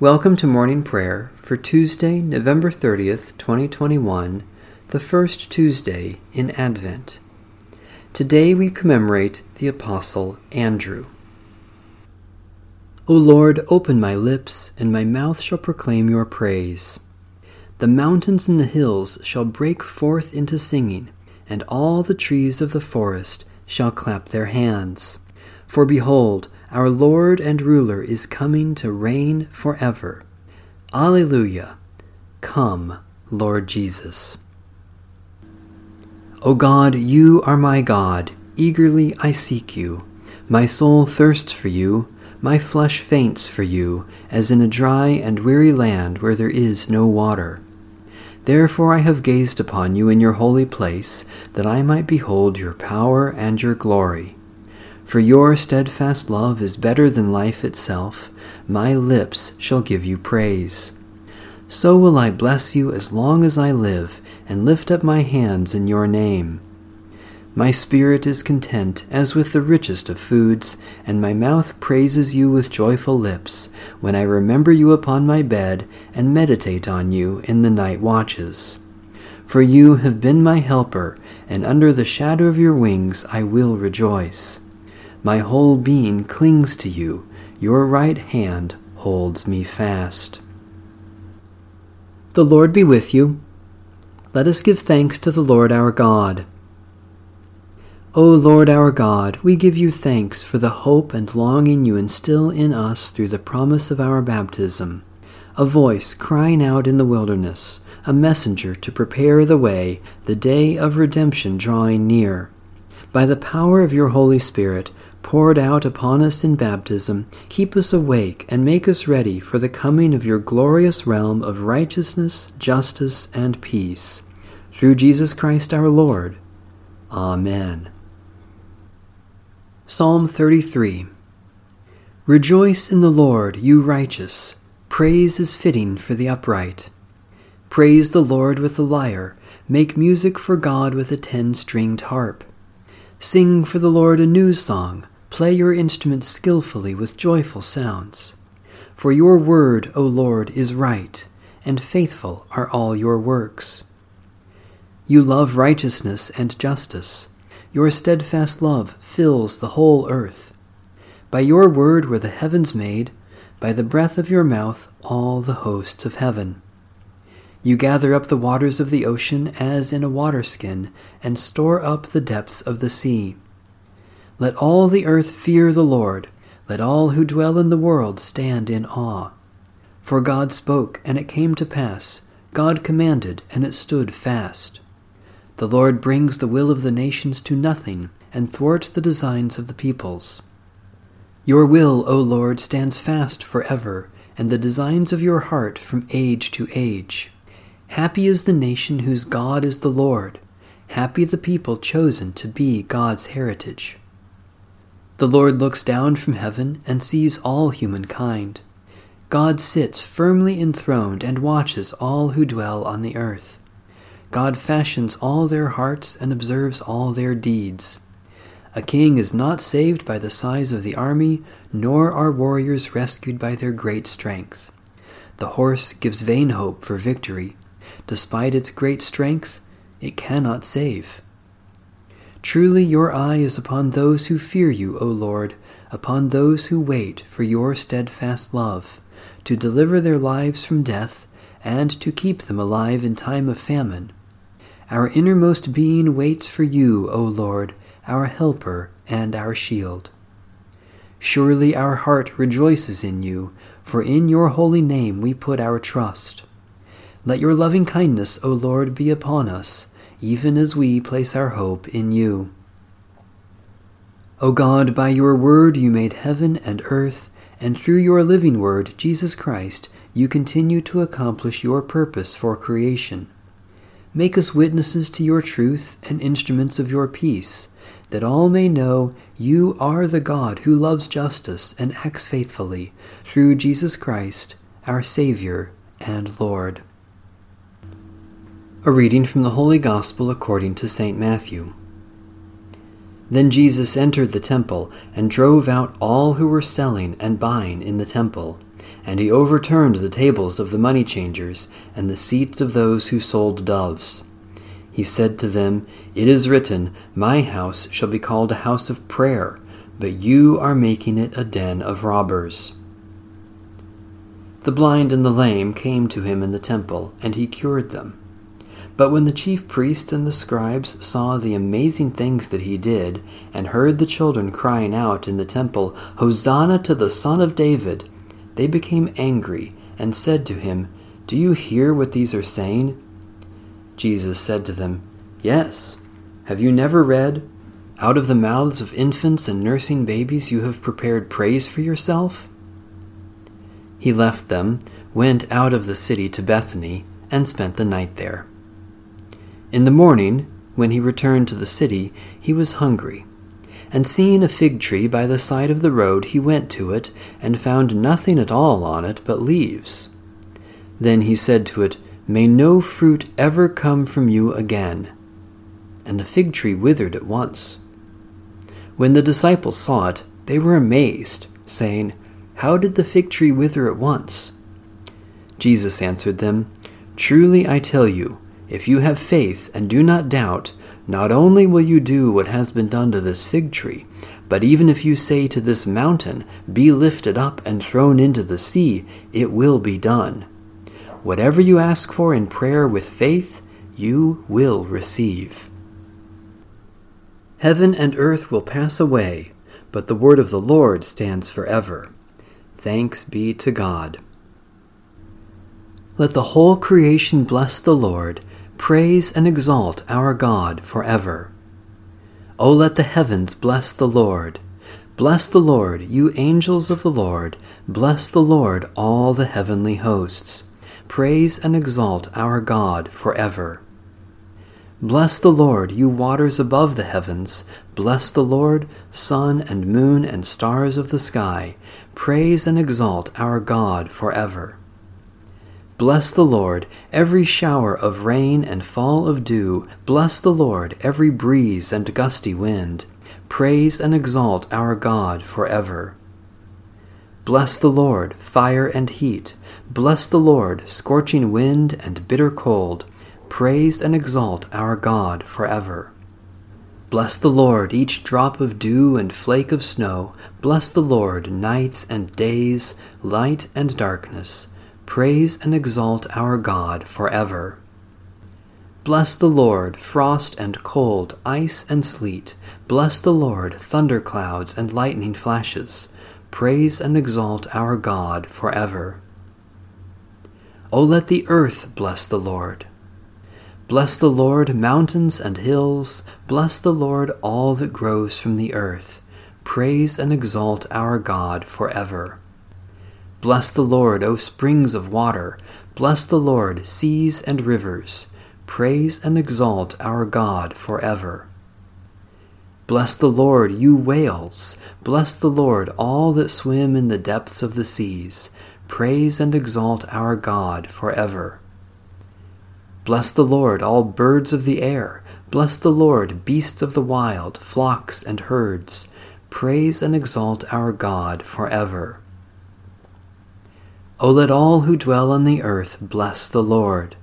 Welcome to morning prayer for Tuesday, November 30th, 2021, the first Tuesday in Advent. Today we commemorate the Apostle Andrew. O Lord, open my lips, and my mouth shall proclaim your praise. The mountains and the hills shall break forth into singing, and all the trees of the forest shall clap their hands. For behold, our Lord and Ruler is coming to reign forever. Alleluia! Come, Lord Jesus. O God, you are my God. Eagerly I seek you. My soul thirsts for you. My flesh faints for you, as in a dry and weary land where there is no water. Therefore I have gazed upon you in your holy place, that I might behold your power and your glory. For your steadfast love is better than life itself. My lips shall give you praise. So will I bless you as long as I live, and lift up my hands in your name. My spirit is content as with the richest of foods, and my mouth praises you with joyful lips, when I remember you upon my bed and meditate on you in the night watches. For you have been my helper, and under the shadow of your wings I will rejoice. My whole being clings to you. Your right hand holds me fast. The Lord be with you. Let us give thanks to the Lord our God. O Lord our God, we give you thanks for the hope and longing you instill in us through the promise of our baptism. A voice crying out in the wilderness, a messenger to prepare the way, the day of redemption drawing near. By the power of your Holy Spirit, poured out upon us in baptism, keep us awake and make us ready for the coming of your glorious realm of righteousness, justice, and peace. Through Jesus Christ our Lord. Amen. Psalm 33 Rejoice in the Lord, you righteous. Praise is fitting for the upright. Praise the Lord with the lyre. Make music for God with a ten stringed harp. Sing for the Lord a new song. Play your instruments skillfully with joyful sounds. For your word, O Lord, is right, and faithful are all your works. You love righteousness and justice. Your steadfast love fills the whole earth. By your word were the heavens made, by the breath of your mouth all the hosts of heaven. You gather up the waters of the ocean as in a waterskin, and store up the depths of the sea. Let all the earth fear the Lord. Let all who dwell in the world stand in awe. For God spoke, and it came to pass. God commanded, and it stood fast. The Lord brings the will of the nations to nothing, and thwarts the designs of the peoples. Your will, O Lord, stands fast forever, and the designs of your heart from age to age. Happy is the nation whose God is the Lord. Happy the people chosen to be God's heritage. The Lord looks down from heaven and sees all humankind. God sits firmly enthroned and watches all who dwell on the earth. God fashions all their hearts and observes all their deeds. A king is not saved by the size of the army, nor are warriors rescued by their great strength. The horse gives vain hope for victory. Despite its great strength, it cannot save. Truly your eye is upon those who fear you, O Lord, upon those who wait for your steadfast love, to deliver their lives from death, and to keep them alive in time of famine. Our innermost being waits for you, O Lord, our helper and our shield. Surely our heart rejoices in you, for in your holy name we put our trust. Let your loving kindness, O Lord, be upon us even as we place our hope in you. O God, by your word you made heaven and earth, and through your living word, Jesus Christ, you continue to accomplish your purpose for creation. Make us witnesses to your truth and instruments of your peace, that all may know you are the God who loves justice and acts faithfully, through Jesus Christ, our Savior and Lord. A reading from the Holy Gospel according to St. Matthew. Then Jesus entered the temple and drove out all who were selling and buying in the temple, and he overturned the tables of the money changers and the seats of those who sold doves. He said to them, It is written, My house shall be called a house of prayer, but you are making it a den of robbers. The blind and the lame came to him in the temple, and he cured them. But when the chief priests and the scribes saw the amazing things that he did, and heard the children crying out in the temple, Hosanna to the Son of David, they became angry and said to him, Do you hear what these are saying? Jesus said to them, Yes. Have you never read, Out of the mouths of infants and nursing babies you have prepared praise for yourself? He left them, went out of the city to Bethany, and spent the night there. In the morning, when he returned to the city, he was hungry. And seeing a fig tree by the side of the road, he went to it, and found nothing at all on it but leaves. Then he said to it, May no fruit ever come from you again. And the fig tree withered at once. When the disciples saw it, they were amazed, saying, How did the fig tree wither at once? Jesus answered them, Truly I tell you, if you have faith and do not doubt, not only will you do what has been done to this fig tree, but even if you say to this mountain, Be lifted up and thrown into the sea, it will be done. Whatever you ask for in prayer with faith, you will receive. Heaven and earth will pass away, but the word of the Lord stands forever. Thanks be to God. Let the whole creation bless the Lord Praise and exalt our God forever. O let the heavens bless the Lord. Bless the Lord, you angels of the Lord. Bless the Lord, all the heavenly hosts. Praise and exalt our God forever. Bless the Lord, you waters above the heavens. Bless the Lord, sun and moon and stars of the sky. Praise and exalt our God forever. Bless the Lord, every shower of rain and fall of dew. Bless the Lord, every breeze and gusty wind. Praise and exalt our God forever. Bless the Lord, fire and heat. Bless the Lord, scorching wind and bitter cold. Praise and exalt our God forever. Bless the Lord, each drop of dew and flake of snow. Bless the Lord, nights and days, light and darkness. Praise and exalt our God forever. Bless the Lord, frost and cold, ice and sleet. Bless the Lord, thunderclouds and lightning flashes. Praise and exalt our God forever. O let the earth bless the Lord. Bless the Lord, mountains and hills. Bless the Lord, all that grows from the earth. Praise and exalt our God forever. Bless the Lord, O springs of water. Bless the Lord, seas and rivers. Praise and exalt our God forever. Bless the Lord, you whales. Bless the Lord, all that swim in the depths of the seas. Praise and exalt our God forever. Bless the Lord, all birds of the air. Bless the Lord, beasts of the wild, flocks and herds. Praise and exalt our God forever. O let all who dwell on the earth bless the Lord.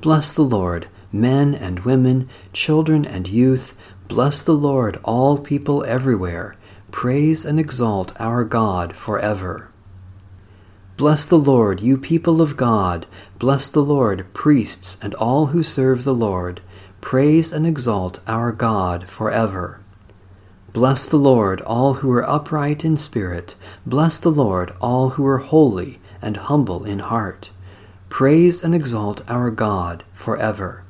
Bless the Lord, men and women, children and youth. Bless the Lord, all people everywhere. Praise and exalt our God forever. Bless the Lord, you people of God. Bless the Lord, priests and all who serve the Lord. Praise and exalt our God forever. Bless the Lord, all who are upright in spirit. Bless the Lord, all who are holy and humble in heart. Praise and exalt our God forever.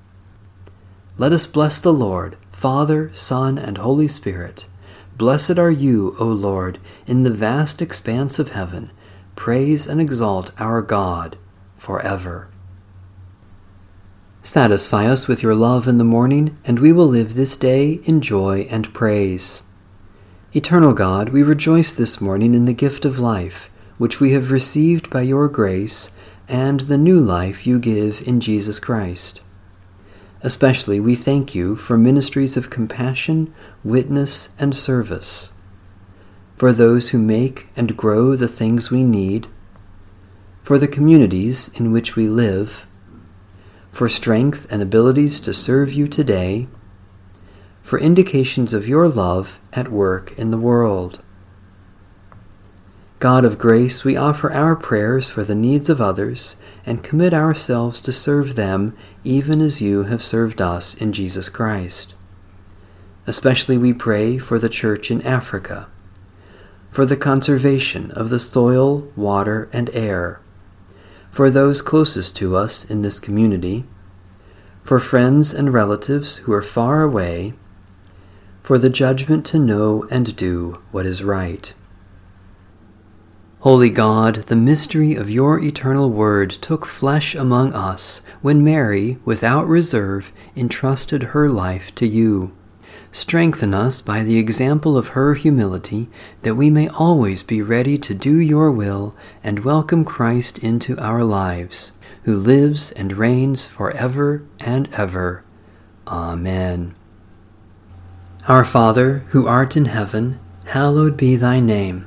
Let us bless the Lord, Father, Son, and Holy Spirit. Blessed are you, O Lord, in the vast expanse of heaven. Praise and exalt our God forever. Satisfy us with your love in the morning, and we will live this day in joy and praise. Eternal God, we rejoice this morning in the gift of life which we have received by your grace, and the new life you give in Jesus Christ. Especially we thank you for ministries of compassion, witness, and service, for those who make and grow the things we need, for the communities in which we live, for strength and abilities to serve you today, for indications of your love at work in the world. God of grace, we offer our prayers for the needs of others and commit ourselves to serve them even as you have served us in Jesus Christ. Especially we pray for the Church in Africa, for the conservation of the soil, water, and air, for those closest to us in this community, for friends and relatives who are far away, for the judgment to know and do what is right. Holy God, the mystery of your eternal word took flesh among us when Mary, without reserve, entrusted her life to you. Strengthen us by the example of her humility, that we may always be ready to do your will and welcome Christ into our lives, who lives and reigns forever and ever. Amen. Our Father, who art in heaven, hallowed be thy name.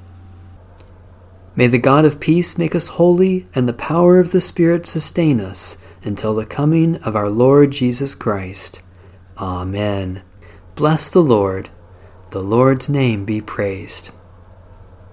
May the God of peace make us holy, and the power of the Spirit sustain us until the coming of our Lord Jesus Christ. Amen. Bless the Lord. The Lord's name be praised.